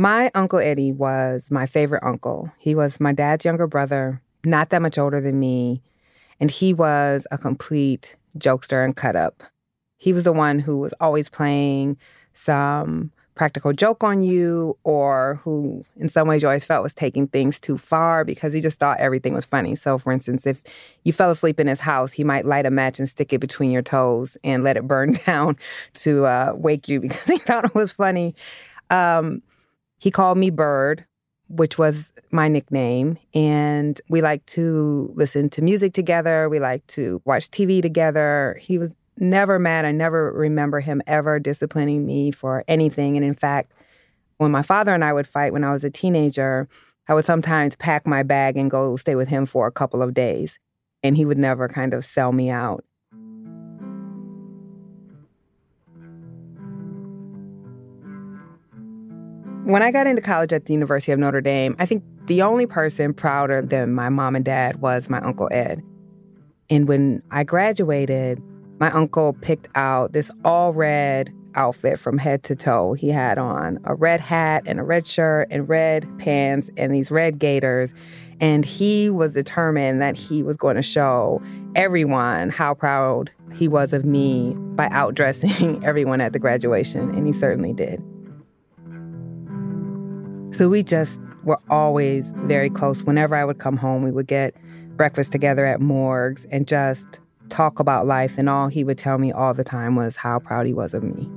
My Uncle Eddie was my favorite uncle. He was my dad's younger brother, not that much older than me, and he was a complete jokester and cut up. He was the one who was always playing some practical joke on you or who in some ways you always felt was taking things too far because he just thought everything was funny. So for instance, if you fell asleep in his house, he might light a match and stick it between your toes and let it burn down to uh, wake you because he thought it was funny. Um, he called me Bird, which was my nickname. And we like to listen to music together. We like to watch TV together. He was never mad. I never remember him ever disciplining me for anything. And in fact, when my father and I would fight when I was a teenager, I would sometimes pack my bag and go stay with him for a couple of days. And he would never kind of sell me out. When I got into college at the University of Notre Dame, I think the only person prouder than my mom and dad was my Uncle Ed. And when I graduated, my uncle picked out this all red outfit from head to toe. He had on a red hat and a red shirt and red pants and these red gaiters. And he was determined that he was going to show everyone how proud he was of me by outdressing everyone at the graduation. And he certainly did. So we just were always very close. Whenever I would come home, we would get breakfast together at morgues and just talk about life, and all he would tell me all the time was how proud he was of me.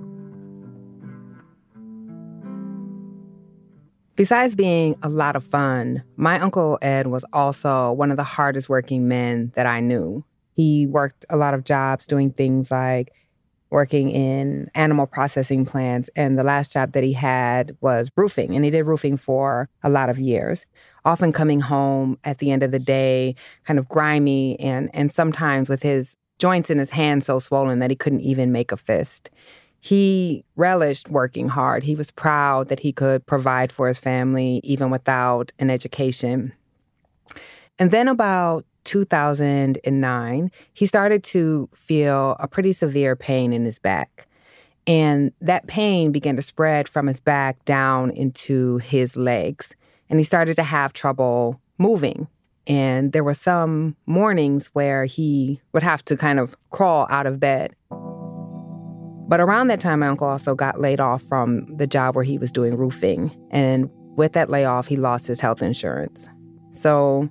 Besides being a lot of fun, my Uncle Ed was also one of the hardest working men that I knew. He worked a lot of jobs doing things like working in animal processing plants. And the last job that he had was roofing. And he did roofing for a lot of years, often coming home at the end of the day, kind of grimy and, and sometimes with his joints in his hands so swollen that he couldn't even make a fist. He relished working hard. He was proud that he could provide for his family even without an education. And then about 2009, he started to feel a pretty severe pain in his back. And that pain began to spread from his back down into his legs. And he started to have trouble moving. And there were some mornings where he would have to kind of crawl out of bed. But around that time, my uncle also got laid off from the job where he was doing roofing. And with that layoff, he lost his health insurance. So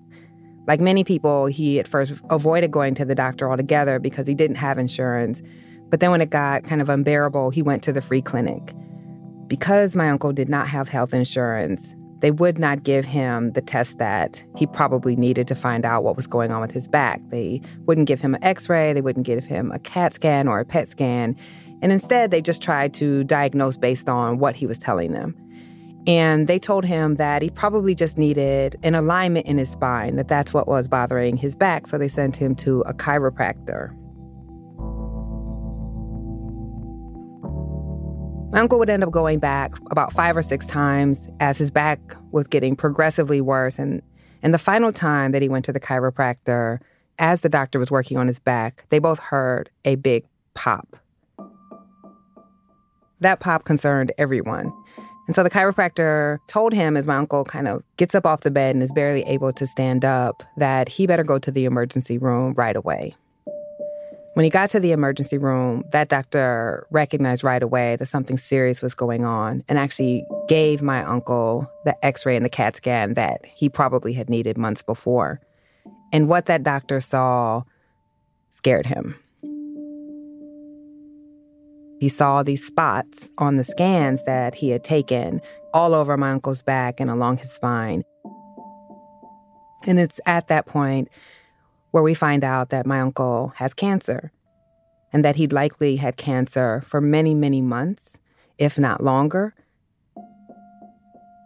like many people, he at first avoided going to the doctor altogether because he didn't have insurance. But then when it got kind of unbearable, he went to the free clinic. Because my uncle did not have health insurance, they would not give him the test that he probably needed to find out what was going on with his back. They wouldn't give him an x ray, they wouldn't give him a CAT scan or a PET scan. And instead, they just tried to diagnose based on what he was telling them. And they told him that he probably just needed an alignment in his spine, that that's what was bothering his back. So they sent him to a chiropractor. My uncle would end up going back about five or six times as his back was getting progressively worse. And, and the final time that he went to the chiropractor, as the doctor was working on his back, they both heard a big pop. That pop concerned everyone. And so the chiropractor told him, as my uncle kind of gets up off the bed and is barely able to stand up, that he better go to the emergency room right away. When he got to the emergency room, that doctor recognized right away that something serious was going on and actually gave my uncle the x ray and the CAT scan that he probably had needed months before. And what that doctor saw scared him. He saw these spots on the scans that he had taken all over my uncle's back and along his spine. And it's at that point where we find out that my uncle has cancer and that he'd likely had cancer for many, many months, if not longer.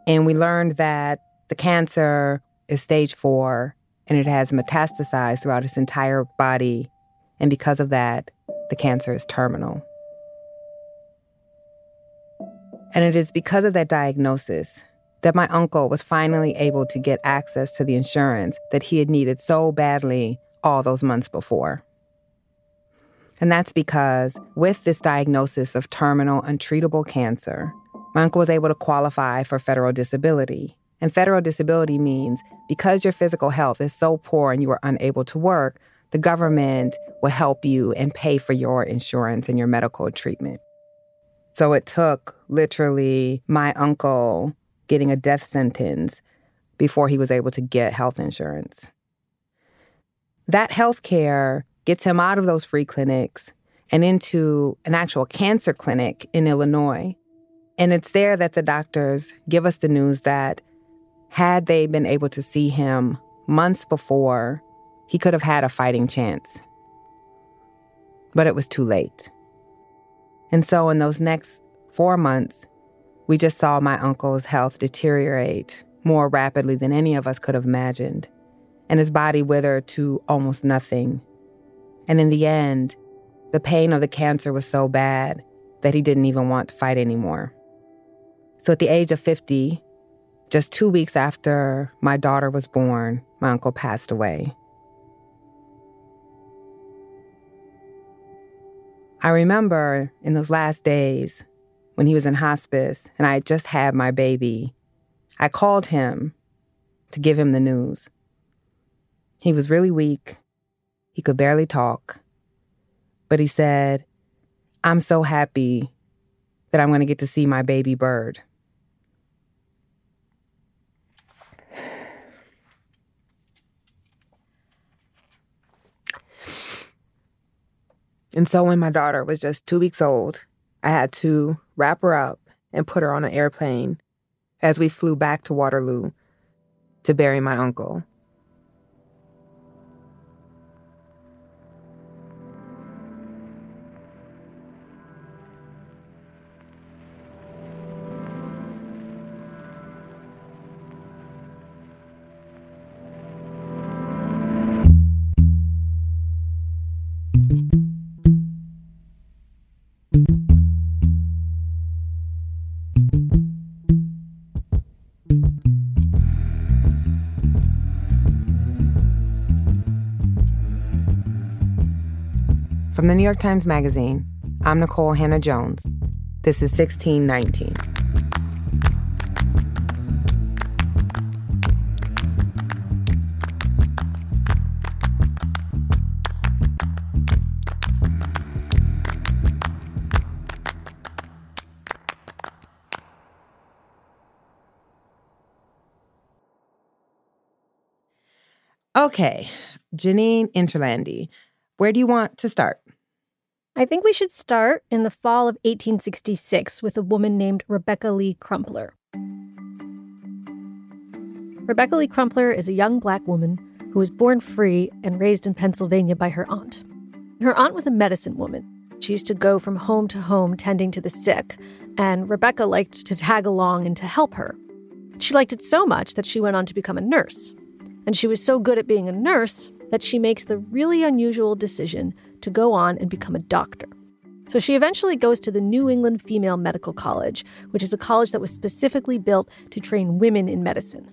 And we learned that the cancer is stage four and it has metastasized throughout his entire body. And because of that, the cancer is terminal. And it is because of that diagnosis that my uncle was finally able to get access to the insurance that he had needed so badly all those months before. And that's because with this diagnosis of terminal untreatable cancer, my uncle was able to qualify for federal disability. And federal disability means because your physical health is so poor and you are unable to work, the government will help you and pay for your insurance and your medical treatment. So it took literally my uncle getting a death sentence before he was able to get health insurance. That health care gets him out of those free clinics and into an actual cancer clinic in Illinois. And it's there that the doctors give us the news that had they been able to see him months before, he could have had a fighting chance. But it was too late. And so, in those next four months, we just saw my uncle's health deteriorate more rapidly than any of us could have imagined, and his body wither to almost nothing. And in the end, the pain of the cancer was so bad that he didn't even want to fight anymore. So at the age of 50, just two weeks after my daughter was born, my uncle passed away. I remember in those last days when he was in hospice and I had just had my baby, I called him to give him the news. He was really weak. He could barely talk. But he said, I'm so happy that I'm going to get to see my baby bird. And so when my daughter was just two weeks old, I had to wrap her up and put her on an airplane as we flew back to Waterloo to bury my uncle. From the New York Times Magazine, I'm Nikole Hannah-Jones. This is 1619. Okay, Jeneen Interlandi, where do you want to start? I think we should start in the fall of 1866 with a woman named Rebecca Lee Crumpler. Rebecca Lee Crumpler is a young black woman who was born free and raised in Pennsylvania by her aunt. Her aunt was a medicine woman. She used to go from home to home tending to the sick, and Rebecca liked to tag along and to help her. She liked it so much that she went on to become a nurse. And she was so good at being a nurse that she makes the really unusual decision to go on and become a doctor. So she eventually goes to the New England Female Medical College, which is a college that was specifically built to train women in medicine.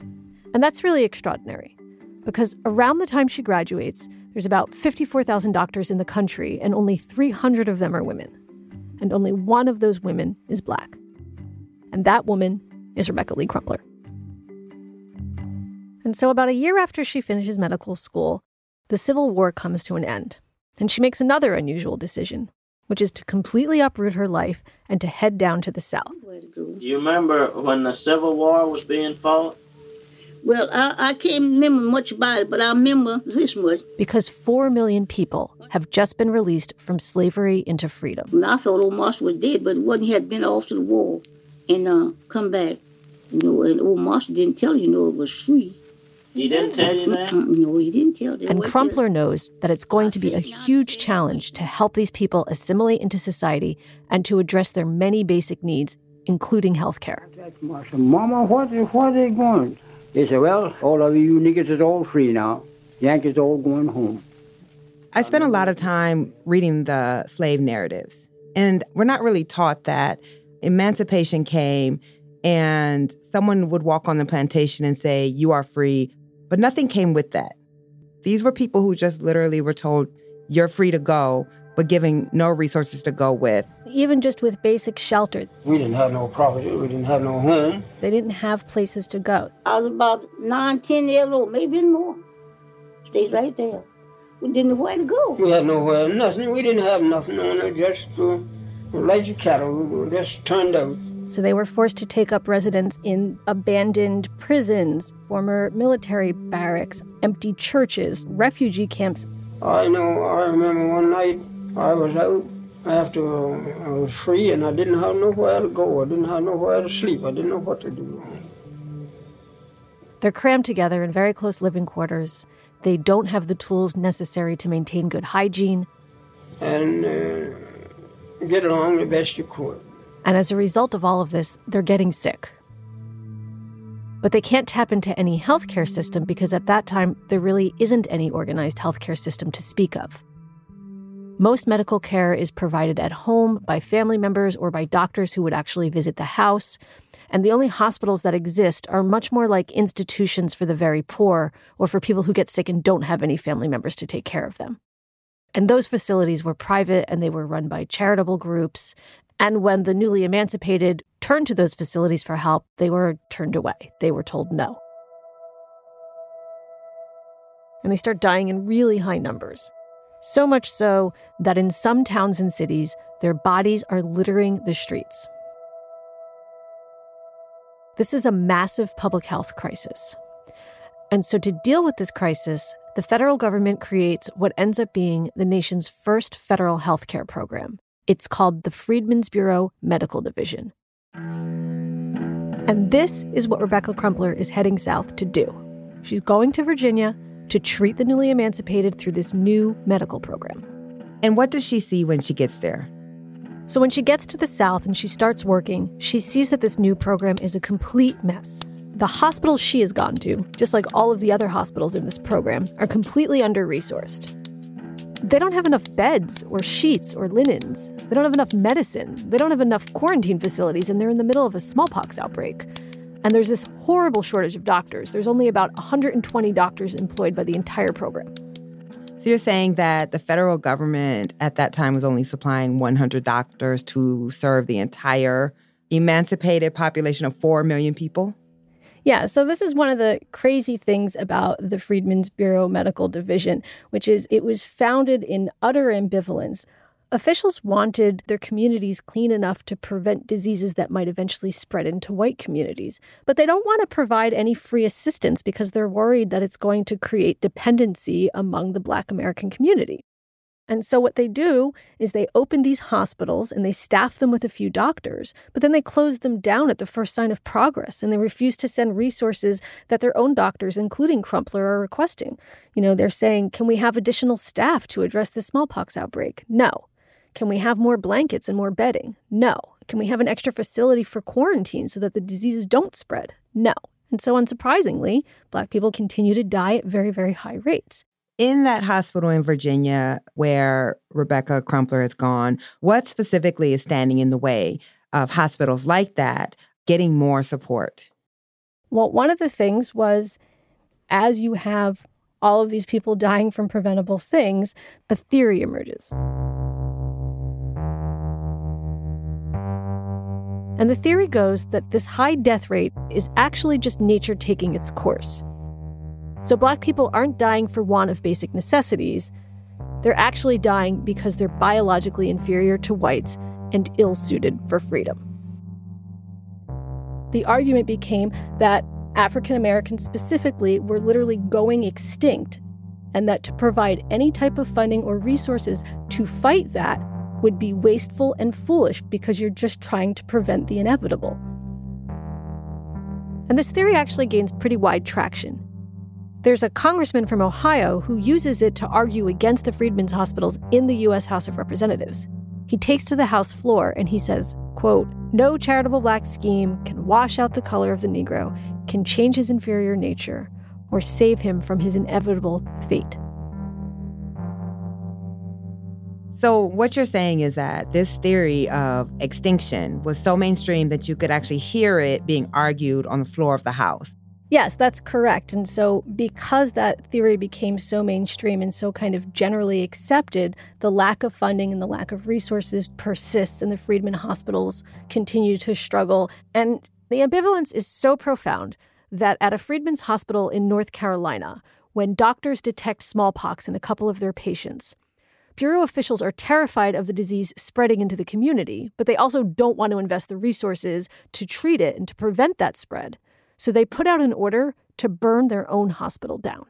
And that's really extraordinary because around the time she graduates, there's about 54,000 doctors in the country, and only 300 of them are women. And only one of those women is black. And that woman is Rebecca Lee Crumpler. And so, about a year after she finishes medical school, the Civil War comes to an end. And she makes another unusual decision, which is to completely uproot her life and to head down to the South. Do you remember when the Civil War was being fought? Well, I, I can't remember much about it, but I remember this much. Because four million people have just been released from slavery into freedom. And I thought old Marshall was dead, but wasn't he had been off to the war and uh, come back. You know, and old Marshall didn't tell you, you know, it was free. He didn't tell you that? No, he didn't tell you. And Crumpler knows that it's going to be a huge challenge to help these people assimilate into society and to address their many basic needs, including health care. Mama, what, what are they going? They said, well, all of you niggas is all free now. Yankees all going home. I spent a lot of time reading the slave narratives, and we're not really taught that emancipation came and someone would walk on the plantation and say, You are free, but nothing came with that. These were people who just literally were told, You're free to go, but giving no resources to go with. Even just with basic shelter. We didn't have no property. We didn't have no home. They didn't have places to go. I was about nine, ten years old, maybe more. Stayed right there. We didn't know where to go. We had nowhere, nothing. We didn't have nothing on it, just uh, like your cattle. We were just turned out. So they were forced to take up residence in abandoned prisons, former military barracks, empty churches, refugee camps. I know, I remember one night I was out after I was free and I didn't have nowhere to go. I didn't have nowhere to sleep. I didn't know what to do. They're crammed together in very close living quarters. They don't have the tools necessary to maintain good hygiene. And uh, get along the best you could. And as a result of all of this, they're getting sick. But they can't tap into any healthcare system because at that time, there really isn't any organized healthcare system to speak of. Most medical care is provided at home by family members or by doctors who would actually visit the house. And the only hospitals that exist are much more like institutions for the very poor or for people who get sick and don't have any family members to take care of them. And those facilities were private and they were run by charitable groups. And when the newly emancipated turned to those facilities for help, they were turned away. They were told no. And they start dying in really high numbers. So much so that in some towns and cities, their bodies are littering the streets. This is a massive public health crisis. And so, to deal with this crisis, the federal government creates what ends up being the nation's first federal health care program. It's called the Freedmen's Bureau Medical Division. And this is what Rebecca Crumpler is heading south to do. She's going to Virginia to treat the newly emancipated through this new medical program. And what does she see when she gets there? So, when she gets to the South and she starts working, she sees that this new program is a complete mess. The hospitals she has gone to, just like all of the other hospitals in this program, are completely under resourced. They don't have enough beds or sheets or linens. They don't have enough medicine. They don't have enough quarantine facilities, and they're in the middle of a smallpox outbreak. And there's this horrible shortage of doctors. There's only about 120 doctors employed by the entire program. So you're saying that the federal government at that time was only supplying 100 doctors to serve the entire emancipated population of 4 million people? Yeah, so this is one of the crazy things about the Freedmen's Bureau Medical Division, which is it was founded in utter ambivalence Officials wanted their communities clean enough to prevent diseases that might eventually spread into white communities. But they don't want to provide any free assistance because they're worried that it's going to create dependency among the Black American community. And so, what they do is they open these hospitals and they staff them with a few doctors, but then they close them down at the first sign of progress and they refuse to send resources that their own doctors, including Crumpler, are requesting. You know, they're saying, Can we have additional staff to address the smallpox outbreak? No. Can we have more blankets and more bedding? No. Can we have an extra facility for quarantine so that the diseases don't spread? No. And so, unsurprisingly, Black people continue to die at very, very high rates. In that hospital in Virginia where Rebecca Crumpler has gone, what specifically is standing in the way of hospitals like that getting more support? Well, one of the things was as you have all of these people dying from preventable things, a theory emerges. And the theory goes that this high death rate is actually just nature taking its course. So black people aren't dying for want of basic necessities. They're actually dying because they're biologically inferior to whites and ill suited for freedom. The argument became that African Americans specifically were literally going extinct, and that to provide any type of funding or resources to fight that would be wasteful and foolish because you're just trying to prevent the inevitable. And this theory actually gains pretty wide traction. There's a congressman from Ohio who uses it to argue against the Freedmen's hospitals in the US House of Representatives. He takes to the House floor and he says, quote, "No charitable black scheme can wash out the color of the negro, can change his inferior nature, or save him from his inevitable fate." So, what you're saying is that this theory of extinction was so mainstream that you could actually hear it being argued on the floor of the House. Yes, that's correct. And so, because that theory became so mainstream and so kind of generally accepted, the lack of funding and the lack of resources persists, and the Freedmen hospitals continue to struggle. And the ambivalence is so profound that at a Freedmen's hospital in North Carolina, when doctors detect smallpox in a couple of their patients, Bureau officials are terrified of the disease spreading into the community, but they also don't want to invest the resources to treat it and to prevent that spread. So they put out an order to burn their own hospital down.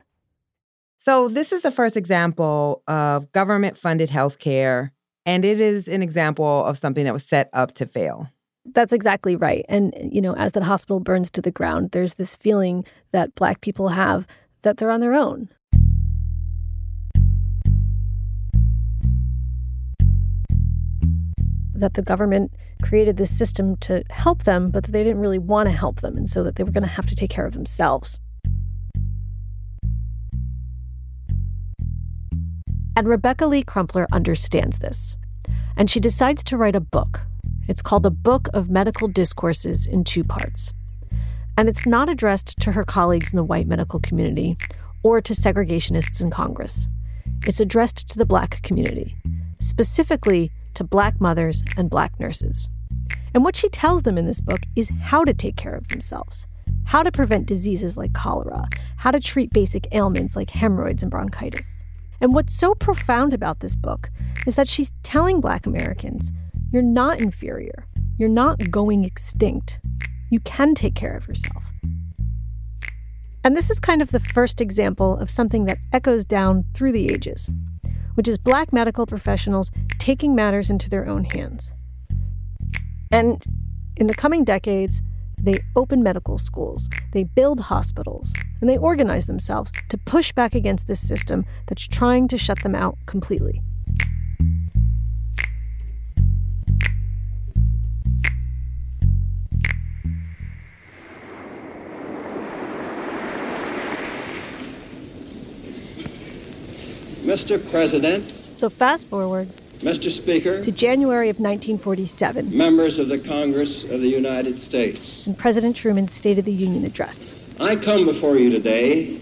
So, this is the first example of government funded healthcare, and it is an example of something that was set up to fail. That's exactly right. And, you know, as that hospital burns to the ground, there's this feeling that Black people have that they're on their own. That the government created this system to help them, but that they didn't really want to help them, and so that they were going to have to take care of themselves. And Rebecca Lee Crumpler understands this. And she decides to write a book. It's called A Book of Medical Discourses in two parts. And it's not addressed to her colleagues in the white medical community or to segregationists in Congress. It's addressed to the black community, specifically to black mothers and black nurses. And what she tells them in this book is how to take care of themselves, how to prevent diseases like cholera, how to treat basic ailments like hemorrhoids and bronchitis. And what's so profound about this book is that she's telling Black Americans you're not inferior, you're not going extinct. You can take care of yourself. And this is kind of the first example of something that echoes down through the ages, which is Black medical professionals taking matters into their own hands. And in the coming decades, they open medical schools, they build hospitals, and they organize themselves to push back against this system that's trying to shut them out completely. Mr. President. So, fast forward Mr. Speaker, to January of 1947, members of the Congress of the United States, in President Truman's State of the Union address. I come before you today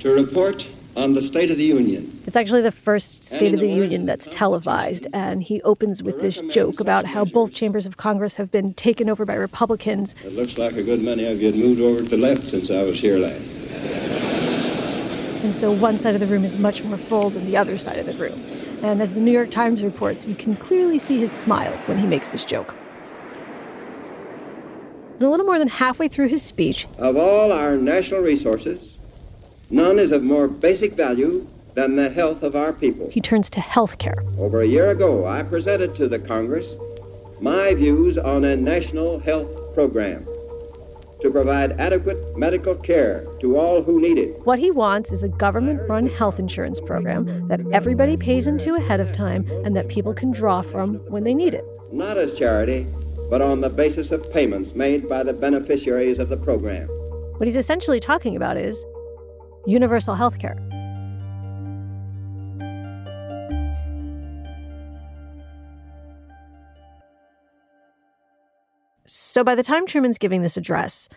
to report on the State of the Union. It's actually the first State of the Union that's televised, and he opens with this joke about how both chambers of Congress have been taken over by Republicans. It looks like a good many of you had moved over to the left since I was here last. And so one side of the room is much more full than the other side of the room. And as the New York Times reports, you can clearly see his smile when he makes this joke. And a little more than halfway through his speech, of all our national resources, none is of more basic value than the health of our people. He turns to health care. Over a year ago, I presented to the Congress my views on a national health program to provide adequate medical care to all who need it. What he wants is a government run health insurance program that everybody pays into ahead of time and that people can draw from when they need it. Not as charity, but on the basis of payments made by the beneficiaries of the program. What he's essentially talking about is universal health care. So by the time Truman's giving this address,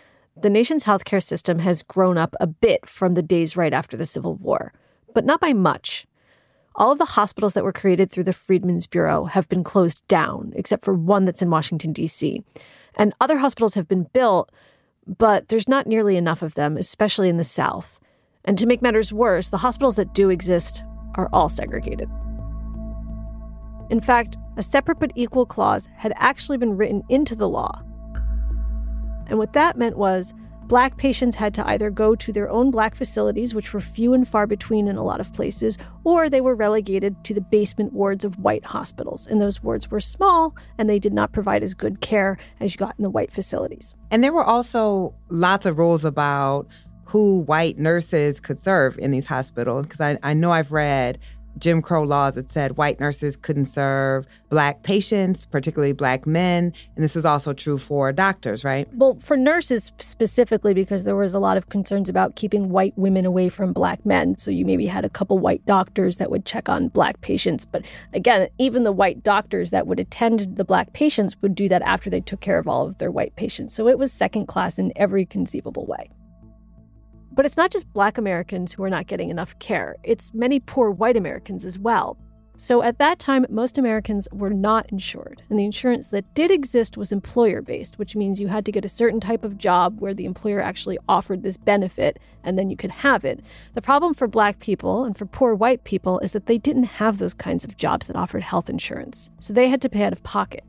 the nation's healthcare system has grown up a bit from the days right after the Civil War, but not by much. All of the hospitals that were created through the Freedmen's Bureau have been closed down, except for one that's in Washington, D.C. And other hospitals have been built, but there's not nearly enough of them, especially in the South. And to make matters worse, the hospitals that do exist are all segregated. In fact, a separate but equal clause had actually been written into the law. And what that meant was black patients had to either go to their own black facilities, which were few and far between in a lot of places, or they were relegated to the basement wards of white hospitals. And those wards were small and they did not provide as good care as you got in the white facilities. And there were also lots of rules about who white nurses could serve in these hospitals. Because I, I know I've read Jim Crow laws that said white nurses couldn't serve black patients, particularly black men. And this is also true for doctors, right? Well, for nurses specifically, because there was a lot of concerns about keeping white women away from black men. So you maybe had a couple white doctors that would check on black patients. But again, even the white doctors that would attend the black patients would do that after they took care of all of their white patients. So it was second class in every conceivable way. But it's not just black Americans who are not getting enough care, it's many poor white Americans as well. So at that time, most Americans were not insured, and the insurance that did exist was employer based, which means you had to get a certain type of job where the employer actually offered this benefit and then you could have it. The problem for black people and for poor white people is that they didn't have those kinds of jobs that offered health insurance, so they had to pay out of pocket.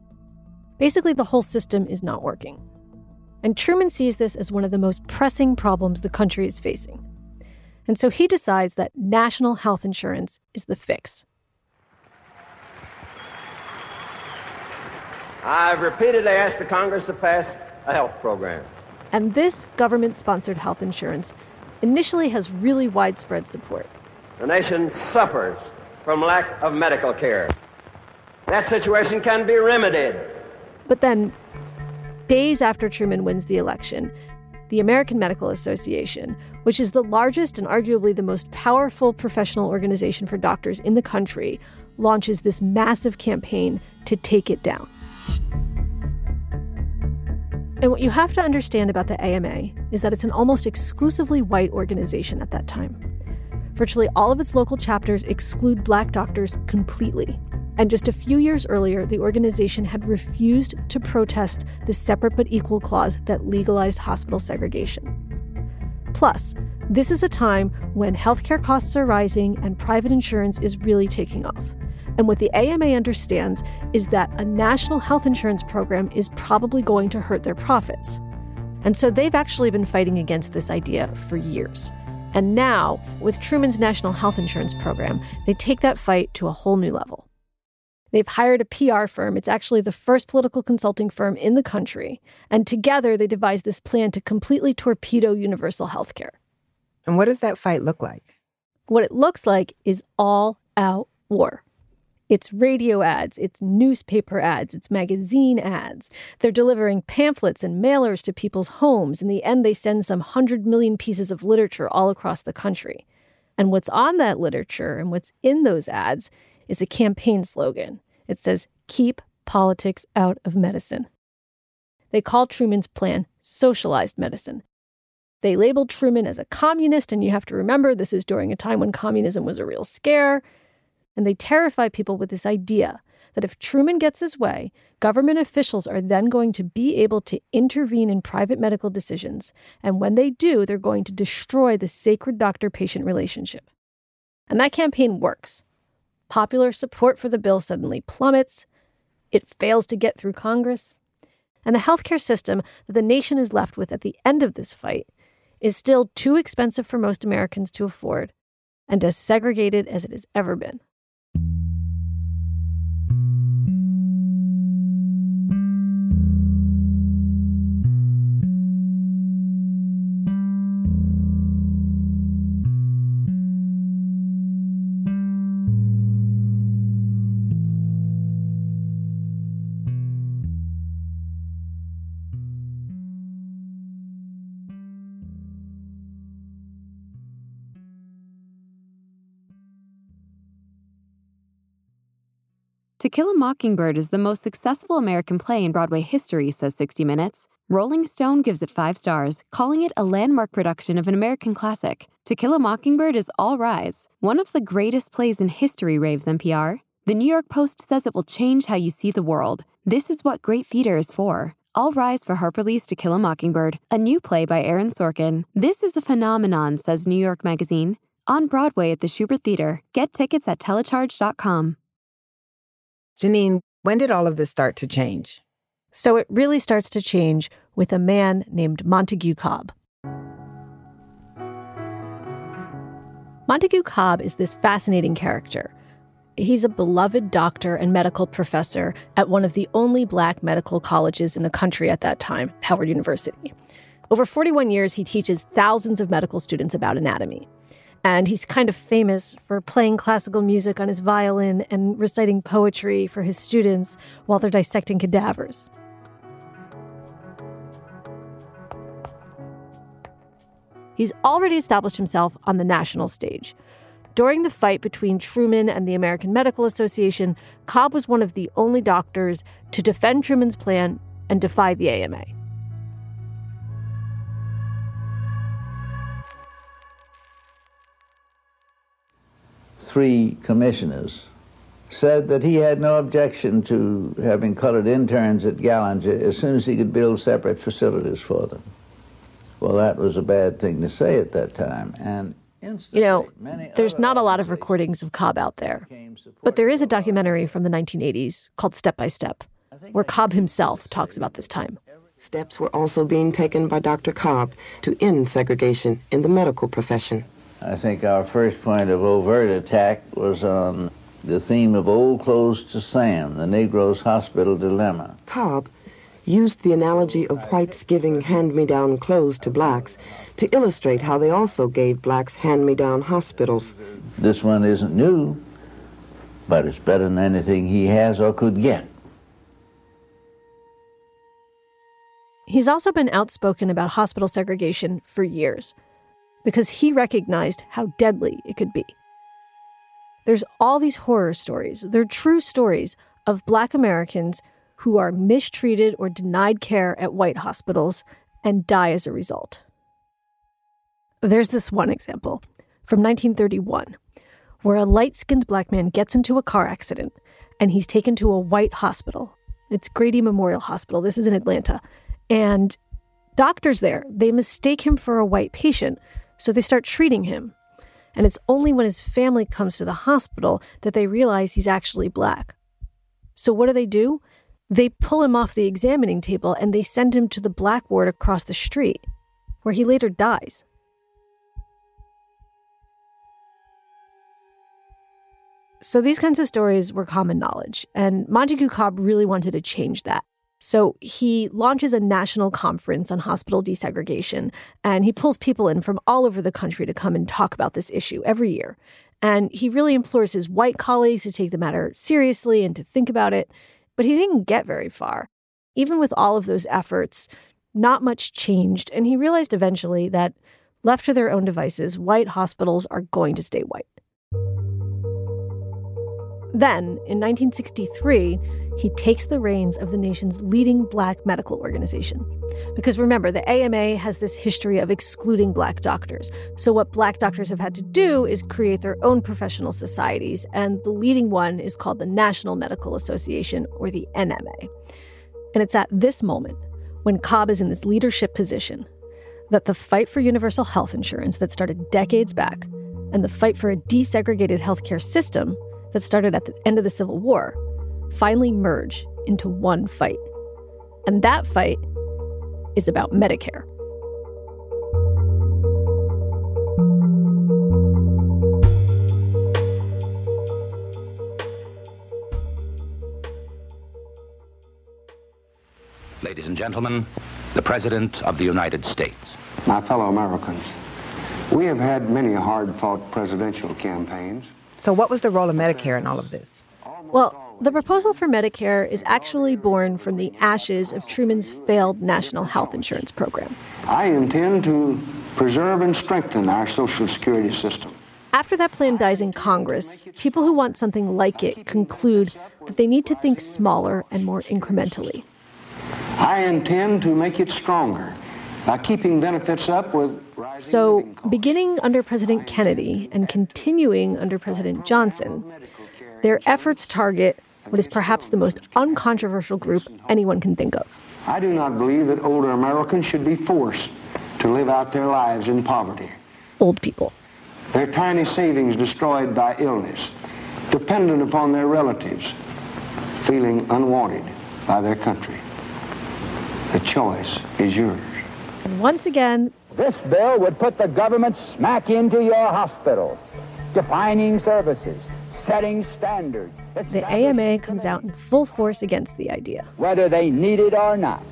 Basically, the whole system is not working. And Truman sees this as one of the most pressing problems the country is facing. And so he decides that national health insurance is the fix. I've repeatedly asked the Congress to pass a health program. And this government sponsored health insurance initially has really widespread support. The nation suffers from lack of medical care. That situation can be remedied. But then, days after Truman wins the election, the American Medical Association, which is the largest and arguably the most powerful professional organization for doctors in the country, launches this massive campaign to take it down. And what you have to understand about the AMA is that it's an almost exclusively white organization at that time. Virtually all of its local chapters exclude black doctors completely. And just a few years earlier, the organization had refused to protest the separate but equal clause that legalized hospital segregation. Plus, this is a time when healthcare costs are rising and private insurance is really taking off. And what the AMA understands is that a national health insurance program is probably going to hurt their profits. And so they've actually been fighting against this idea for years. And now, with Truman's national health insurance program, they take that fight to a whole new level. They've hired a PR firm. It's actually the first political consulting firm in the country. And together, they devised this plan to completely torpedo universal health care. And what does that fight look like? What it looks like is all out war. It's radio ads, it's newspaper ads, it's magazine ads. They're delivering pamphlets and mailers to people's homes. In the end, they send some 100 million pieces of literature all across the country. And what's on that literature and what's in those ads is a campaign slogan. It says, Keep politics out of medicine. They call Truman's plan socialized medicine. They labeled Truman as a communist, and you have to remember this is during a time when communism was a real scare. And they terrify people with this idea that if Truman gets his way, government officials are then going to be able to intervene in private medical decisions. And when they do, they're going to destroy the sacred doctor patient relationship. And that campaign works. Popular support for the bill suddenly plummets. It fails to get through Congress. And the healthcare system that the nation is left with at the end of this fight is still too expensive for most Americans to afford and as segregated as it has ever been. To Kill a Mockingbird is the most successful American play in Broadway history, says 60 Minutes. Rolling Stone gives it five stars, calling it a landmark production of an American classic. To Kill a Mockingbird is All Rise, one of the greatest plays in history, raves NPR. The New York Post says it will change how you see the world. This is what great theater is for. All Rise for Harper Lee's To Kill a Mockingbird, a new play by Aaron Sorkin. This is a phenomenon, says New York Magazine. On Broadway at the Shubert Theater. Get tickets at telecharge.com. Jeneen, when did all of this start to change? So it really starts to change with a man named Montague Cobb. Montague Cobb is this fascinating character. He's a beloved doctor and medical professor at one of the only black medical colleges in the country at that time, Howard University. Over 41 years, he teaches thousands of medical students about anatomy. And he's kind of famous for playing classical music on his violin and reciting poetry for his students while they're dissecting cadavers. He's already established himself on the national stage. During the fight between Truman and the American Medical Association, Cobb was one of the only doctors to defend Truman's plan and defy the AMA. Three commissioners, said that he had no objection to having colored interns at Gallinger as soon as he could build separate facilities for them. Well, that was a bad thing to say at that time. And you know, there's not a lot of recordings of Cobb out there, but there is a documentary from the 1980s called Step by Step, where Cobb himself talks about this time. Steps were also being taken by Dr. Cobb to end segregation in the medical profession. I think our first point of overt attack was on the theme of old clothes to Sam, the Negro's hospital dilemma. Cobb used the analogy of whites giving hand-me-down clothes to blacks to illustrate how they also gave blacks hand-me-down hospitals. This one isn't new, but it's better than anything he has or could get. He's also been outspoken about hospital segregation for years because he recognized how deadly it could be. There's all these horror stories, they're true stories of Black Americans who are mistreated or denied care at white hospitals and die as a result. There's this one example from 1931 where a light skinned black man gets into a car accident and he's taken to a white hospital. It's Grady Memorial Hospital. This is in Atlanta. And doctors there, they mistake him for a white patient, so they start treating him. And it's only when his family comes to the hospital that they realize he's actually black. So what do they do? They pull him off the examining table and they send him to the black ward across the street, where he later dies. So these kinds of stories were common knowledge, and Montague Cobb really wanted to change that. So he launches a national conference on hospital desegregation, and he pulls people in from all over the country to come and talk about this issue every year. And he really implores his white colleagues to take the matter seriously and to think about it. But he didn't get very far. Even with all of those efforts, not much changed, and he realized eventually that, left to their own devices, white hospitals are going to stay white. Then, in 1963, he takes the reins of the nation's leading black medical organization. Because remember, the AMA has this history of excluding black doctors. So, what black doctors have had to do is create their own professional societies, and the leading one is called the National Medical Association, or the NMA. And it's at this moment, when Cobb is in this leadership position, that the fight for universal health insurance that started decades back and the fight for a desegregated healthcare system that started at the end of the Civil War finally merge into one fight. And that fight is about Medicare. Ladies and gentlemen, the President of the United States. My fellow Americans, we have had many hard fought presidential campaigns. So, what was the role of Medicare in all of this? Well, the proposal for Medicare is actually born from the ashes of Truman's failed national health insurance program. I intend to preserve and strengthen our Social Security system. After that plan dies in Congress, people who want something like it conclude that they need to think smaller and more incrementally. I intend to make it stronger by keeping benefits up with so, beginning under President Kennedy and continuing under President Johnson, their efforts target what is perhaps the most uncontroversial group anyone can think of. I do not believe that older Americans should be forced to live out their lives in poverty. Old people. Their tiny savings destroyed by illness, dependent upon their relatives, feeling unwanted by their country. The choice is yours. And once again, this bill would put the government smack into your hospitals, defining services, setting standards. The AMA comes out in full force against the idea. Whether they need it or not,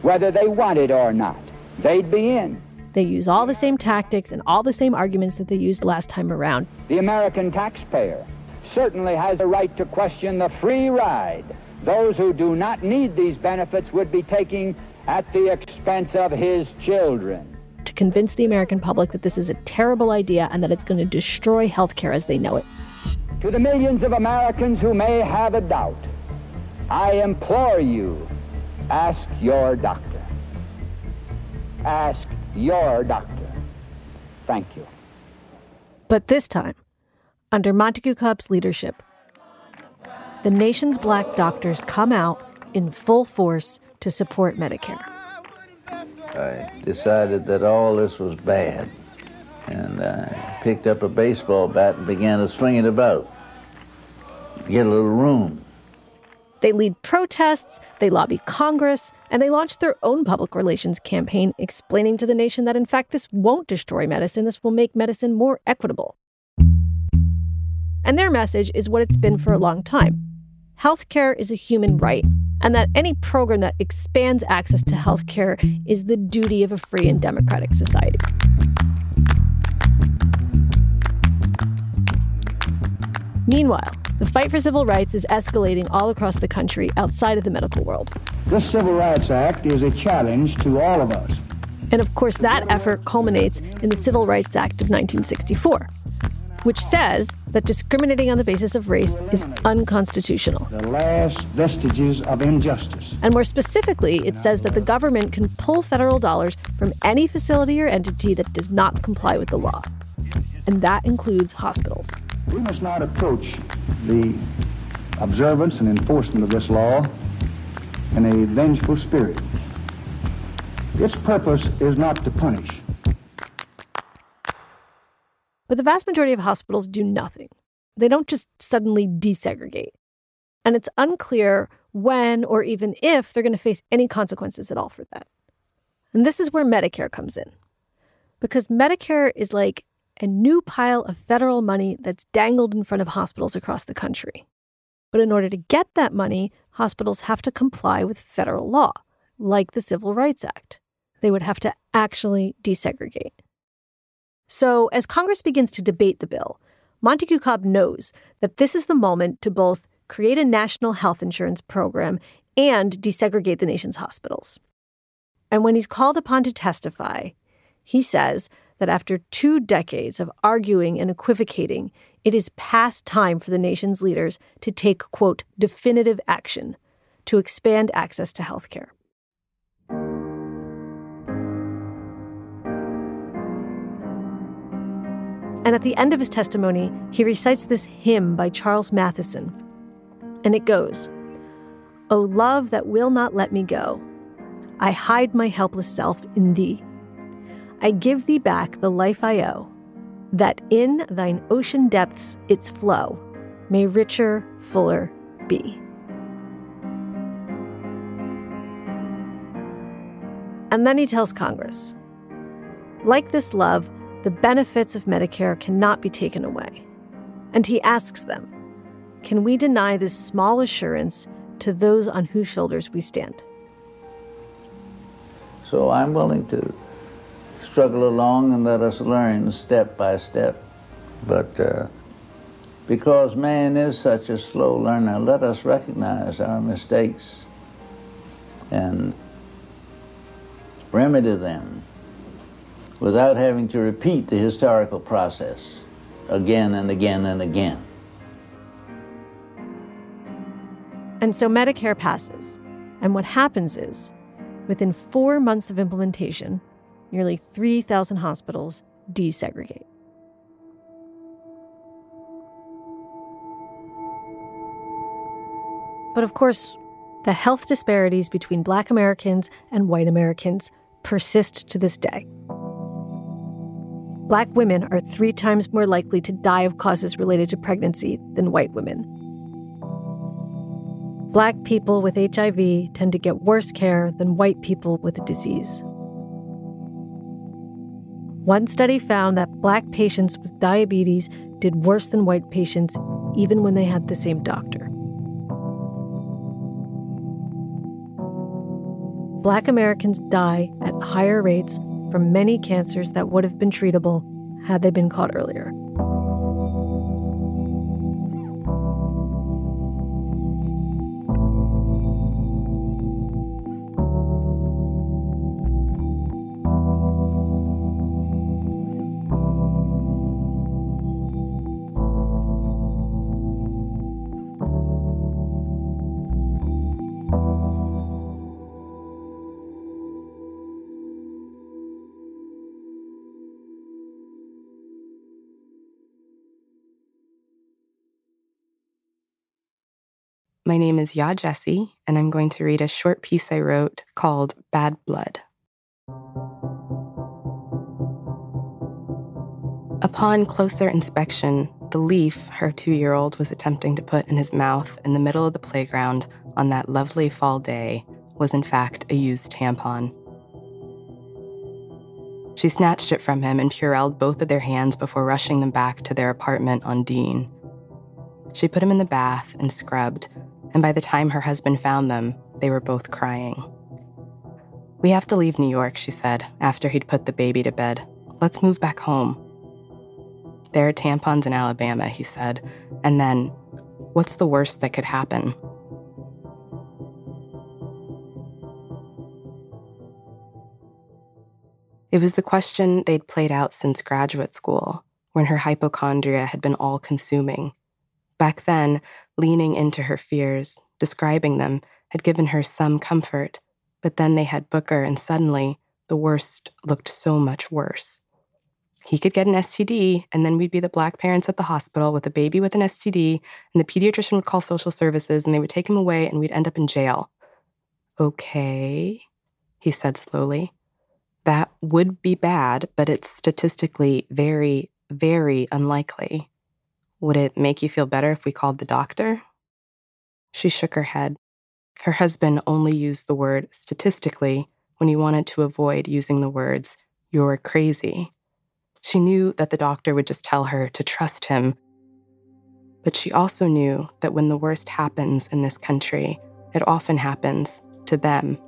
whether they want it or not, they'd be in. They use all the same tactics and all the same arguments that they used last time around. The American taxpayer certainly has a right to question the free ride those who do not need these benefits would be taking at the expense of his children to convince the American public that this is a terrible idea and that it's going to destroy healthcare as they know it. To the millions of Americans who may have a doubt, I implore you ask your doctor. Ask your doctor. Thank you. But this time, under Montague Cobb's leadership, the nation's black doctors come out in full force to support Medicare. I decided that all this was bad, and I picked up a baseball bat and began to swing it about, get a little room. They lead protests, they lobby Congress, and they launch their own public relations campaign explaining to the nation that, in fact, this won't destroy medicine, this will make medicine more equitable. And their message is what it's been for a long time healthcare is a human right, and that any program that expands access to healthcare is the duty of a free and democratic society. Meanwhile, the fight for civil rights is escalating all across the country outside of the medical world. This Civil Rights Act is a challenge to all of us. And of course, that effort culminates in the Civil Rights Act of 1964, which says that discriminating on the basis of race is unconstitutional. The last vestiges of injustice. And more specifically, it says that the government can pull federal dollars from any facility or entity that does not comply with the law. And that includes hospitals. We must not approach the observance and enforcement of this law in a vengeful spirit. Its purpose is not to punish. But the vast majority of hospitals do nothing. They don't just suddenly desegregate. And it's unclear when or even if they're going to face any consequences at all for that. And this is where Medicare comes in. Because Medicare is like a new pile of federal money that's dangled in front of hospitals across the country. But in order to get that money, hospitals have to comply with federal law, like the Civil Rights Act. They would have to actually desegregate. So, as Congress begins to debate the bill, Montague Cobb knows that this is the moment to both create a national health insurance program and desegregate the nation's hospitals. And when he's called upon to testify, he says that after two decades of arguing and equivocating, it is past time for the nation's leaders to take, quote, definitive action to expand access to health care. And at the end of his testimony, he recites this hymn by Charles Matheson. And it goes O love that will not let me go, I hide my helpless self in thee. I give thee back the life I owe, that in thine ocean depths its flow may richer, fuller be. And then he tells Congress like this love, the benefits of Medicare cannot be taken away. And he asks them Can we deny this small assurance to those on whose shoulders we stand? So I'm willing to struggle along and let us learn step by step. But uh, because man is such a slow learner, let us recognize our mistakes and remedy them without having to repeat the historical process again and again and again. And so Medicare passes. And what happens is, within four months of implementation, nearly 3,000 hospitals desegregate. But of course, the health disparities between Black Americans and white Americans persist to this day. Black women are three times more likely to die of causes related to pregnancy than white women. Black people with HIV tend to get worse care than white people with the disease. One study found that black patients with diabetes did worse than white patients even when they had the same doctor. Black Americans die at higher rates from many cancers that would have been treatable had they been caught earlier. My name is Yaa Gyasi, and I'm going to read a short piece I wrote called Bad Blood. Upon closer inspection, the leaf her two year old was attempting to put in his mouth in the middle of the playground on that lovely fall day was in fact a used tampon. She snatched it from him and Purelled both of their hands before rushing them back to their apartment on Dean. She put him in the bath and scrubbed, and by the time her husband found them, they were both crying. We have to leave New York, she said, after he'd put the baby to bed. Let's move back home. There are tampons in Alabama, he said, and then, what's the worst that could happen? It was the question they'd played out since graduate school, when her hypochondria had been all consuming. Back then, leaning into her fears, describing them, had given her some comfort, but then they had Booker, and suddenly, the worst looked so much worse. He could get an STD, and then we'd be the black parents at the hospital with a baby with an STD, and the pediatrician would call social services, and they would take him away, and we'd end up in jail. Okay, he said slowly. That would be bad, but it's statistically very, very unlikely. Would it make you feel better if we called the doctor? She shook her head. Her husband only used the word statistically when he wanted to avoid using the words, you're crazy. She knew that the doctor would just tell her to trust him. But she also knew that when the worst happens in this country, it often happens to them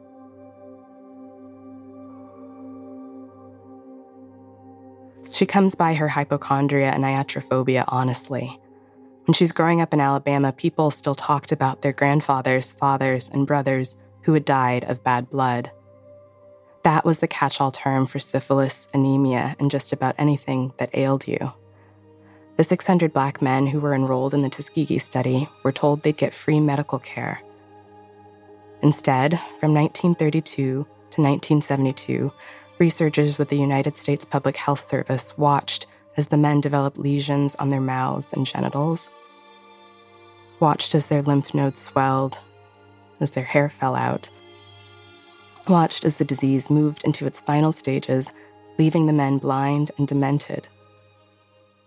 She comes by her hypochondria and iatrophobia honestly. When she's growing up in Alabama, people still talked about their grandfathers, fathers, and brothers who had died of bad blood. That was the catch all term for syphilis, anemia, and just about anything that ailed you. The 600 black men who were enrolled in the Tuskegee study were told they'd get free medical care. Instead, from 1932 to 1972, Researchers with the United States Public Health Service watched as the men developed lesions on their mouths and genitals, watched as their lymph nodes swelled, as their hair fell out, watched as the disease moved into its final stages, leaving the men blind and demented,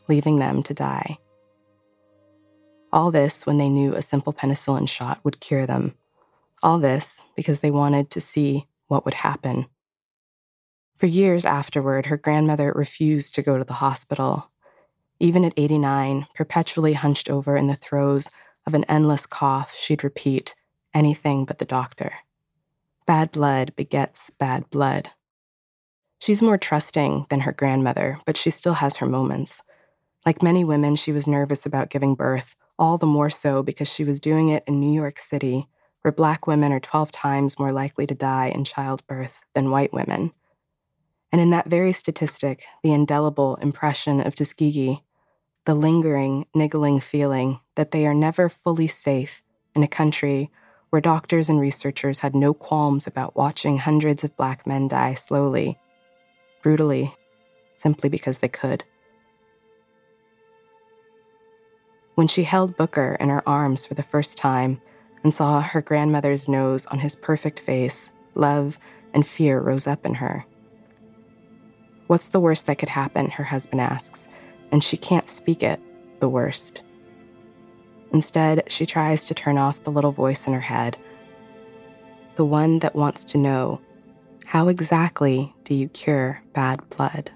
leaving them to die. All this when they knew a simple penicillin shot would cure them. All this because they wanted to see what would happen. For years afterward, her grandmother refused to go to the hospital. Even at 89, perpetually hunched over in the throes of an endless cough, she'd repeat, anything but the doctor. Bad blood begets bad blood. She's more trusting than her grandmother, but she still has her moments. Like many women, she was nervous about giving birth, all the more so because she was doing it in New York City, where black women are 12 times more likely to die in childbirth than white women. And in that very statistic, the indelible impression of Tuskegee, the lingering, niggling feeling that they are never fully safe in a country where doctors and researchers had no qualms about watching hundreds of black men die slowly, brutally, simply because they could. When she held Booker in her arms for the first time and saw her grandmother's nose on his perfect face, love and fear rose up in her. What's the worst that could happen? Her husband asks, and she can't speak it, the worst. Instead, she tries to turn off the little voice in her head, the one that wants to know how exactly do you cure bad blood?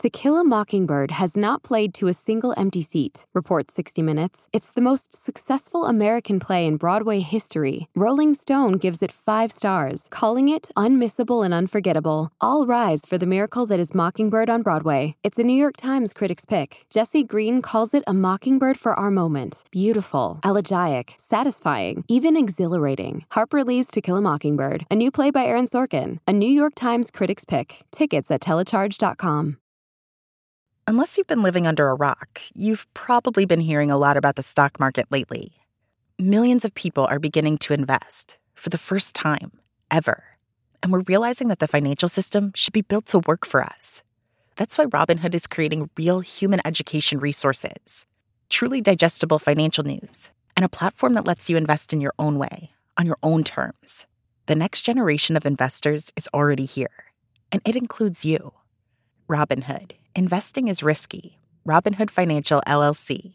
To Kill a Mockingbird has not played to a single empty seat, reports 60 Minutes. It's the most successful American play in Broadway history. Rolling Stone gives it five stars, calling it unmissable and unforgettable. All rise for the miracle that is Mockingbird on Broadway. It's a New York Times critic's pick. Jesse Green calls it a mockingbird for our moment. Beautiful, elegiac, satisfying, even exhilarating. Harper Lee's To Kill a Mockingbird, a new play by Aaron Sorkin, a New York Times critic's pick. Tickets at telecharge.com. Unless you've been living under a rock, you've probably been hearing a lot about the stock market lately. Millions of people are beginning to invest for the first time ever. And we're realizing that the financial system should be built to work for us. That's why Robinhood is creating real human education resources, truly digestible financial news, and a platform that lets you invest in your own way, on your own terms. The next generation of investors is already here, and it includes you. Robinhood. Investing is risky. Robinhood Financial LLC.